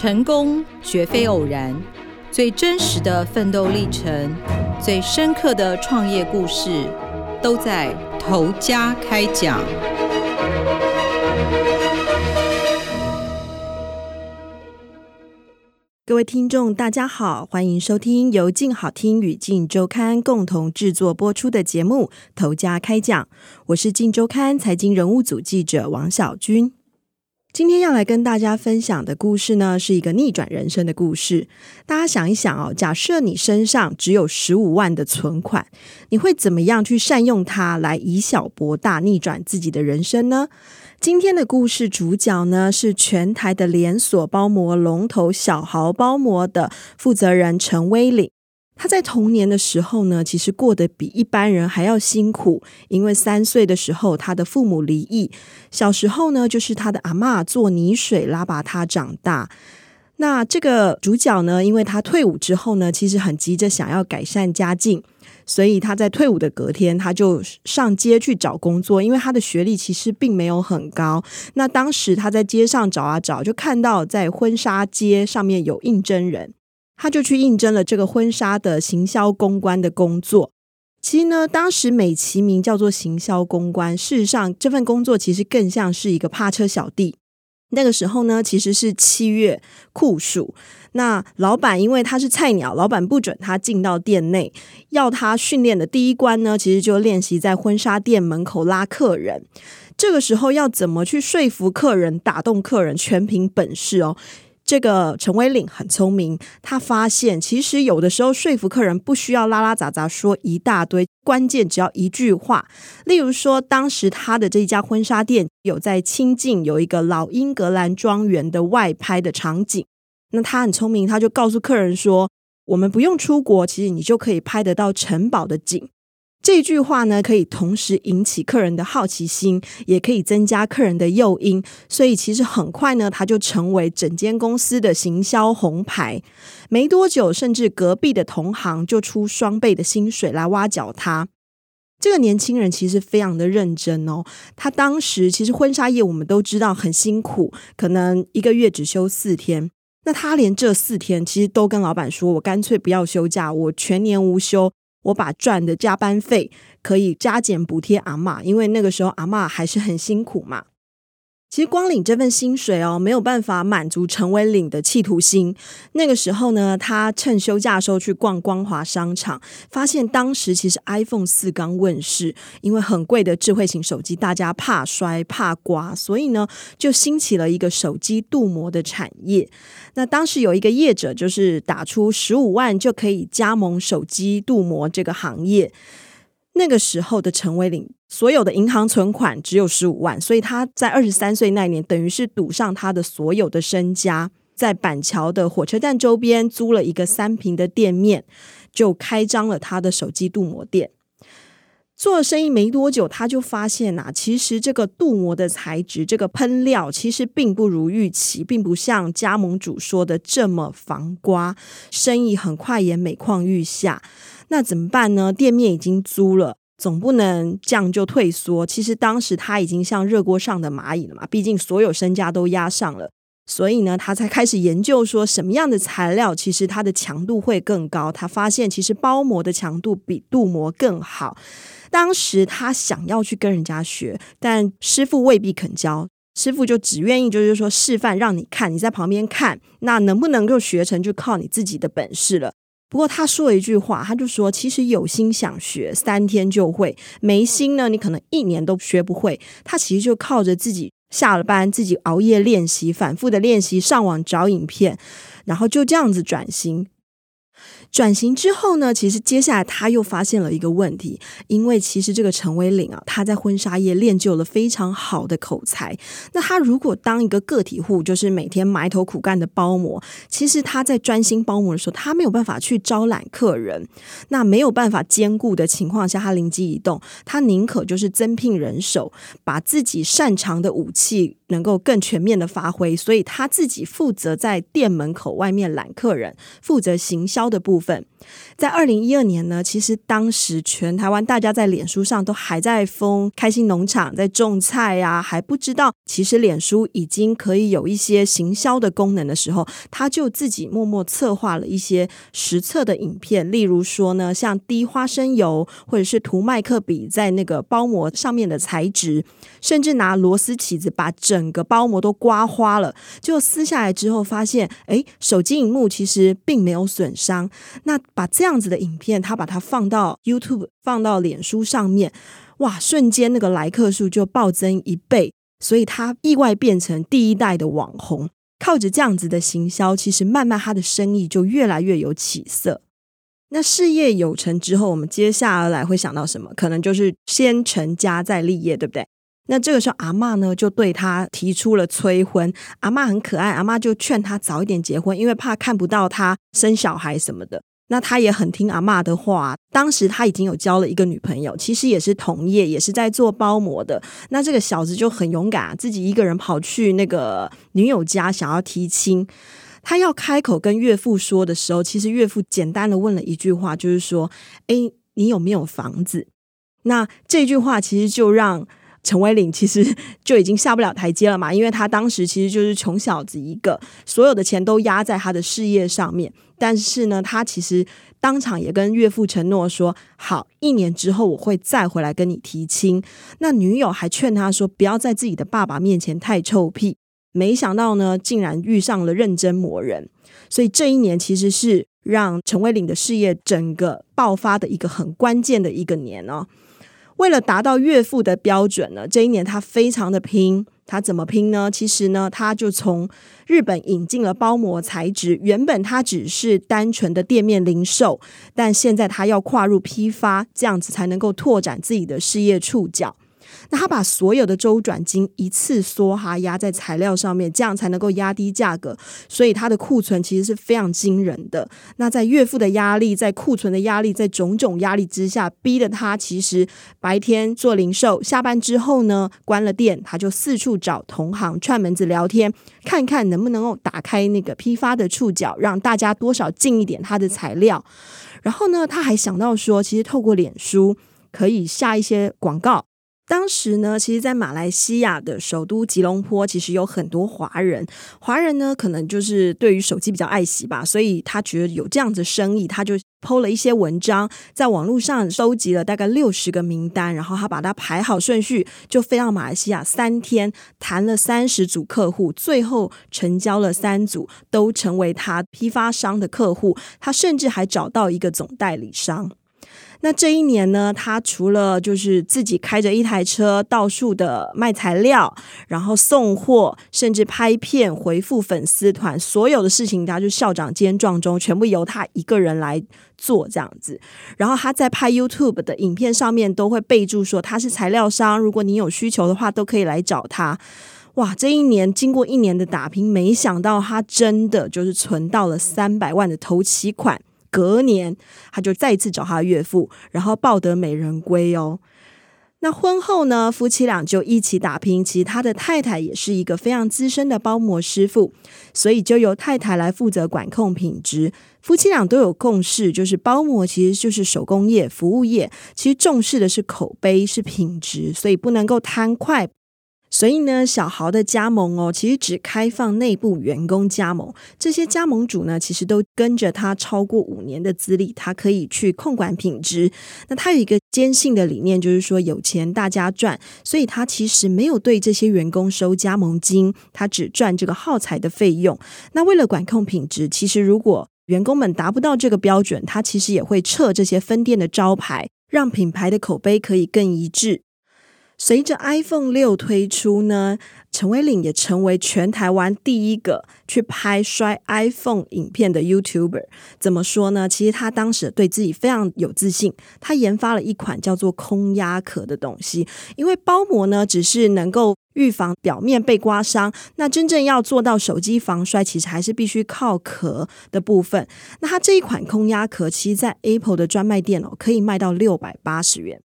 成功绝非偶然，最真实的奋斗历程，最深刻的创业故事，都在头家开讲。各位听众，大家好，欢迎收听由静好听与静周刊共同制作播出的节目《投家开讲》，我是静周刊财经人物组记者王小军。今天要来跟大家分享的故事呢，是一个逆转人生的故事。大家想一想哦，假设你身上只有十五万的存款，你会怎么样去善用它来以小博大，逆转自己的人生呢？今天的故事主角呢，是全台的连锁包膜龙头小豪包膜的负责人陈威领。他在童年的时候呢，其实过得比一般人还要辛苦，因为三岁的时候他的父母离异，小时候呢就是他的阿嬷做泥水拉拔他长大。那这个主角呢，因为他退伍之后呢，其实很急着想要改善家境，所以他在退伍的隔天，他就上街去找工作，因为他的学历其实并没有很高。那当时他在街上找啊找，就看到在婚纱街上面有应征人。他就去应征了这个婚纱的行销公关的工作。其实呢，当时美其名叫做行销公关，事实上这份工作其实更像是一个趴车小弟。那个时候呢，其实是七月酷暑，那老板因为他是菜鸟，老板不准他进到店内，要他训练的第一关呢，其实就练习在婚纱店门口拉客人。这个时候要怎么去说服客人、打动客人，全凭本事哦。这个陈威领很聪明，他发现其实有的时候说服客人不需要拉拉杂杂说一大堆，关键只要一句话。例如说，当时他的这家婚纱店有在清境有一个老英格兰庄园的外拍的场景，那他很聪明，他就告诉客人说：“我们不用出国，其实你就可以拍得到城堡的景。”这句话呢，可以同时引起客人的好奇心，也可以增加客人的诱因，所以其实很快呢，他就成为整间公司的行销红牌。没多久，甚至隔壁的同行就出双倍的薪水来挖角他。这个年轻人其实非常的认真哦。他当时其实婚纱业我们都知道很辛苦，可能一个月只休四天。那他连这四天其实都跟老板说：“我干脆不要休假，我全年无休。”我把赚的加班费可以加减补贴阿嬷，因为那个时候阿嬷还是很辛苦嘛。其实光领这份薪水哦，没有办法满足陈伟领的企图心。那个时候呢，他趁休假的时候去逛光华商场，发现当时其实 iPhone 四刚问世，因为很贵的智慧型手机，大家怕摔怕刮，所以呢，就兴起了一个手机镀膜的产业。那当时有一个业者，就是打出十五万就可以加盟手机镀膜这个行业。那个时候的陈伟领。所有的银行存款只有十五万，所以他在二十三岁那年，等于是赌上他的所有的身家，在板桥的火车站周边租了一个三平的店面，就开张了他的手机镀膜店。做生意没多久，他就发现呐、啊，其实这个镀膜的材质，这个喷料其实并不如预期，并不像加盟主说的这么防刮，生意很快也每况愈下。那怎么办呢？店面已经租了。总不能这样就退缩。其实当时他已经像热锅上的蚂蚁了嘛，毕竟所有身家都压上了，所以呢，他才开始研究说什么样的材料其实它的强度会更高。他发现其实包膜的强度比镀膜更好。当时他想要去跟人家学，但师傅未必肯教，师傅就只愿意就是说示范让你看，你在旁边看，那能不能够学成就靠你自己的本事了。不过他说了一句话，他就说：“其实有心想学，三天就会；没心呢，你可能一年都学不会。”他其实就靠着自己下了班，自己熬夜练习，反复的练习，上网找影片，然后就这样子转型。转型之后呢，其实接下来他又发现了一个问题，因为其实这个陈威领啊，他在婚纱业练就了非常好的口才。那他如果当一个个体户，就是每天埋头苦干的包膜，其实他在专心包膜的时候，他没有办法去招揽客人。那没有办法兼顾的情况下，他灵机一动，他宁可就是增聘人手，把自己擅长的武器能够更全面的发挥。所以他自己负责在店门口外面揽客人，负责行销的部分。在二零一二年呢，其实当时全台湾大家在脸书上都还在疯开心农场在种菜呀、啊，还不知道其实脸书已经可以有一些行销的功能的时候，他就自己默默策划了一些实测的影片，例如说呢，像滴花生油或者是涂麦克笔在那个包膜上面的材质，甚至拿螺丝起子把整个包膜都刮花了，就撕下来之后发现，哎，手机荧幕其实并没有损伤。那把这样子的影片，他把它放到 YouTube，放到脸书上面，哇，瞬间那个来客数就暴增一倍，所以他意外变成第一代的网红。靠着这样子的行销，其实慢慢他的生意就越来越有起色。那事业有成之后，我们接下来会想到什么？可能就是先成家再立业，对不对？那这个时候，阿嬷呢就对他提出了催婚。阿嬷很可爱，阿嬷就劝他早一点结婚，因为怕看不到他生小孩什么的。那他也很听阿嬷的话。当时他已经有交了一个女朋友，其实也是同业，也是在做包膜的。那这个小子就很勇敢，自己一个人跑去那个女友家想要提亲。他要开口跟岳父说的时候，其实岳父简单的问了一句话，就是说：“哎，你有没有房子？”那这句话其实就让。陈伟领其实就已经下不了台阶了嘛，因为他当时其实就是穷小子一个，所有的钱都压在他的事业上面。但是呢，他其实当场也跟岳父承诺说：“好，一年之后我会再回来跟你提亲。”那女友还劝他说：“不要在自己的爸爸面前太臭屁。”没想到呢，竟然遇上了认真磨人。所以这一年其实是让陈伟领的事业整个爆发的一个很关键的一个年哦。为了达到月付的标准呢，这一年他非常的拼。他怎么拼呢？其实呢，他就从日本引进了包膜材质。原本他只是单纯的店面零售，但现在他要跨入批发，这样子才能够拓展自己的事业触角。那他把所有的周转金一次梭哈压在材料上面，这样才能够压低价格，所以他的库存其实是非常惊人的。那在岳父的压力，在库存的压力，在种种压力之下，逼得他其实白天做零售，下班之后呢，关了店，他就四处找同行串门子聊天，看看能不能够打开那个批发的触角，让大家多少进一点他的材料。然后呢，他还想到说，其实透过脸书可以下一些广告。当时呢，其实，在马来西亚的首都吉隆坡，其实有很多华人。华人呢，可能就是对于手机比较爱惜吧，所以他觉得有这样子生意，他就 PO 了一些文章，在网络上收集了大概六十个名单，然后他把它排好顺序，就飞到马来西亚三天，谈了三十组客户，最后成交了三组，都成为他批发商的客户。他甚至还找到一个总代理商。那这一年呢，他除了就是自己开着一台车到处的卖材料，然后送货，甚至拍片回复粉丝团，所有的事情他就校长兼撞钟，全部由他一个人来做这样子。然后他在拍 YouTube 的影片上面都会备注说他是材料商，如果你有需求的话，都可以来找他。哇，这一年经过一年的打拼，没想到他真的就是存到了三百万的头期款。隔年，他就再一次找他岳父，然后抱得美人归哦。那婚后呢，夫妻俩就一起打拼。其实他的太太也是一个非常资深的包膜师傅，所以就由太太来负责管控品质。夫妻俩都有共识，就是包膜其实就是手工业、服务业，其实重视的是口碑、是品质，所以不能够贪快。所以呢，小豪的加盟哦，其实只开放内部员工加盟。这些加盟主呢，其实都跟着他超过五年的资历，他可以去控管品质。那他有一个坚信的理念，就是说有钱大家赚。所以他其实没有对这些员工收加盟金，他只赚这个耗材的费用。那为了管控品质，其实如果员工们达不到这个标准，他其实也会撤这些分店的招牌，让品牌的口碑可以更一致。随着 iPhone 六推出呢，陈伟领也成为全台湾第一个去拍摔 iPhone 影片的 YouTuber。怎么说呢？其实他当时对自己非常有自信，他研发了一款叫做空压壳的东西。因为包膜呢，只是能够预防表面被刮伤，那真正要做到手机防摔，其实还是必须靠壳的部分。那它这一款空压壳，其实在 Apple 的专卖店哦，可以卖到六百八十元。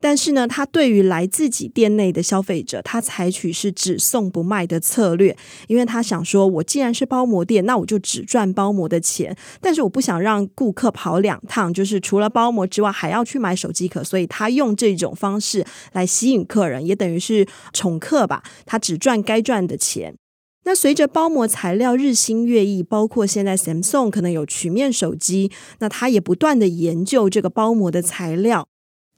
但是呢，他对于来自己店内的消费者，他采取是只送不卖的策略，因为他想说，我既然是包膜店，那我就只赚包膜的钱，但是我不想让顾客跑两趟，就是除了包膜之外还要去买手机壳，所以他用这种方式来吸引客人，也等于是宠客吧，他只赚该赚的钱。那随着包膜材料日新月异，包括现在 Samsung 可能有曲面手机，那他也不断的研究这个包膜的材料。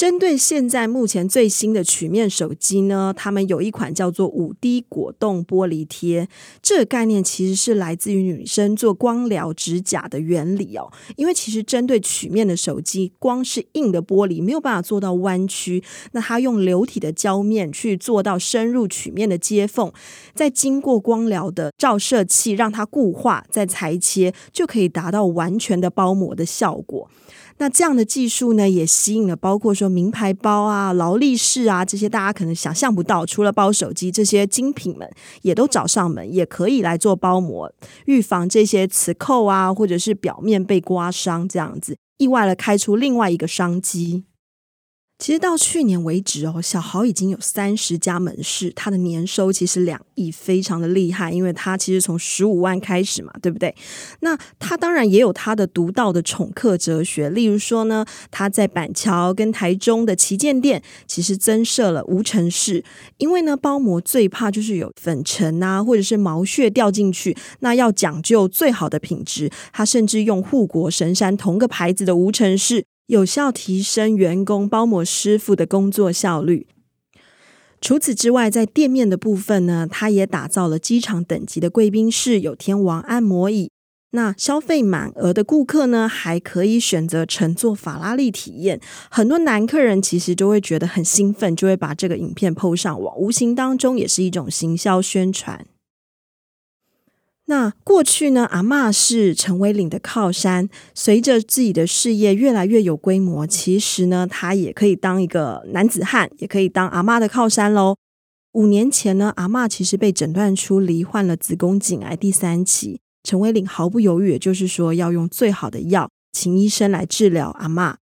针对现在目前最新的曲面手机呢，他们有一款叫做五 D 果冻玻璃贴，这个概念其实是来自于女生做光疗指甲的原理哦。因为其实针对曲面的手机，光是硬的玻璃没有办法做到弯曲，那它用流体的胶面去做到深入曲面的接缝，再经过光疗的照射器让它固化，再裁切，就可以达到完全的包膜的效果。那这样的技术呢，也吸引了包括说名牌包啊、劳力士啊这些大家可能想象不到，除了包手机这些精品们，也都找上门，也可以来做包膜，预防这些磁扣啊，或者是表面被刮伤这样子，意外的开出另外一个商机。其实到去年为止哦，小豪已经有三十家门市，他的年收其实两亿，非常的厉害。因为他其实从十五万开始嘛，对不对？那他当然也有他的独到的宠客哲学，例如说呢，他在板桥跟台中的旗舰店，其实增设了无尘室，因为呢，包膜最怕就是有粉尘啊，或者是毛屑掉进去，那要讲究最好的品质，他甚至用护国神山同个牌子的无尘室。有效提升员工包膜师傅的工作效率。除此之外，在店面的部分呢，他也打造了机场等级的贵宾室，有天王按摩椅。那消费满额的顾客呢，还可以选择乘坐法拉利体验。很多男客人其实就会觉得很兴奋，就会把这个影片 PO 上网，无形当中也是一种行销宣传。那过去呢，阿嬷是陈为领的靠山。随着自己的事业越来越有规模，其实呢，他也可以当一个男子汉，也可以当阿嬷的靠山喽。五年前呢，阿嬷其实被诊断出罹患了子宫颈癌第三期，陈为领毫不犹豫，也就是说要用最好的药，请医生来治疗阿嬷。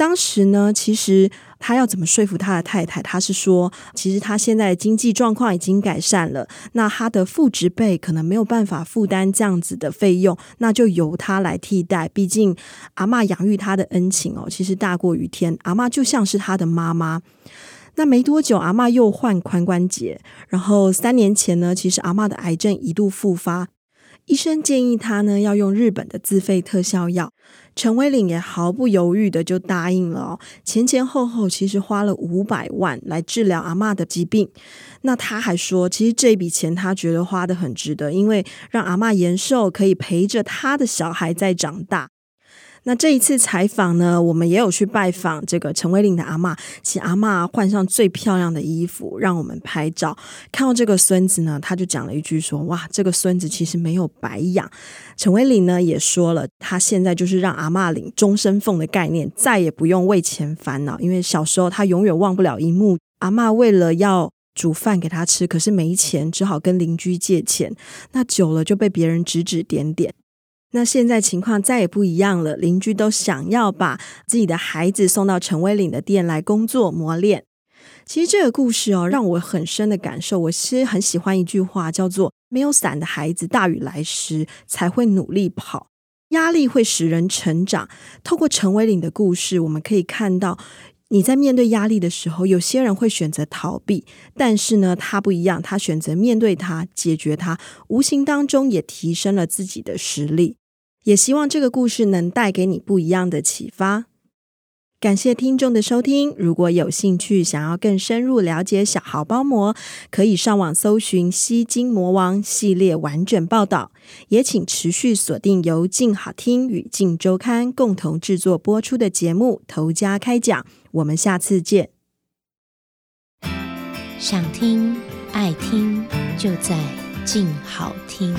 当时呢，其实他要怎么说服他的太太？他是说，其实他现在经济状况已经改善了，那他的父职辈可能没有办法负担这样子的费用，那就由他来替代。毕竟阿嬷养育他的恩情哦，其实大过于天。阿嬷就像是他的妈妈。那没多久，阿嬷又患髋关节，然后三年前呢，其实阿嬷的癌症一度复发。医生建议他呢，要用日本的自费特效药，陈威领也毫不犹豫的就答应了哦。前前后后其实花了五百万来治疗阿嬷的疾病。那他还说，其实这笔钱他觉得花的很值得，因为让阿嬷延寿，可以陪着他的小孩在长大。那这一次采访呢，我们也有去拜访这个陈为领的阿嬷，请阿嬷换上最漂亮的衣服，让我们拍照。看到这个孙子呢，他就讲了一句说：“哇，这个孙子其实没有白养。”陈为领呢也说了，他现在就是让阿嬷领终身俸的概念，再也不用为钱烦恼。因为小时候他永远忘不了一幕，阿嬷为了要煮饭给他吃，可是没钱，只好跟邻居借钱。那久了就被别人指指点点。那现在情况再也不一样了，邻居都想要把自己的孩子送到陈威领的店来工作磨练。其实这个故事哦，让我很深的感受。我其实很喜欢一句话，叫做“没有伞的孩子，大雨来时才会努力跑”。压力会使人成长。透过陈为领的故事，我们可以看到，你在面对压力的时候，有些人会选择逃避，但是呢，他不一样，他选择面对他，解决他，无形当中也提升了自己的实力。也希望这个故事能带给你不一样的启发。感谢听众的收听。如果有兴趣想要更深入了解小豪包膜，可以上网搜寻《吸金魔王》系列完整报道。也请持续锁定由静好听与静周刊共同制作播出的节目《头家开讲》。我们下次见。想听爱听，就在静好听。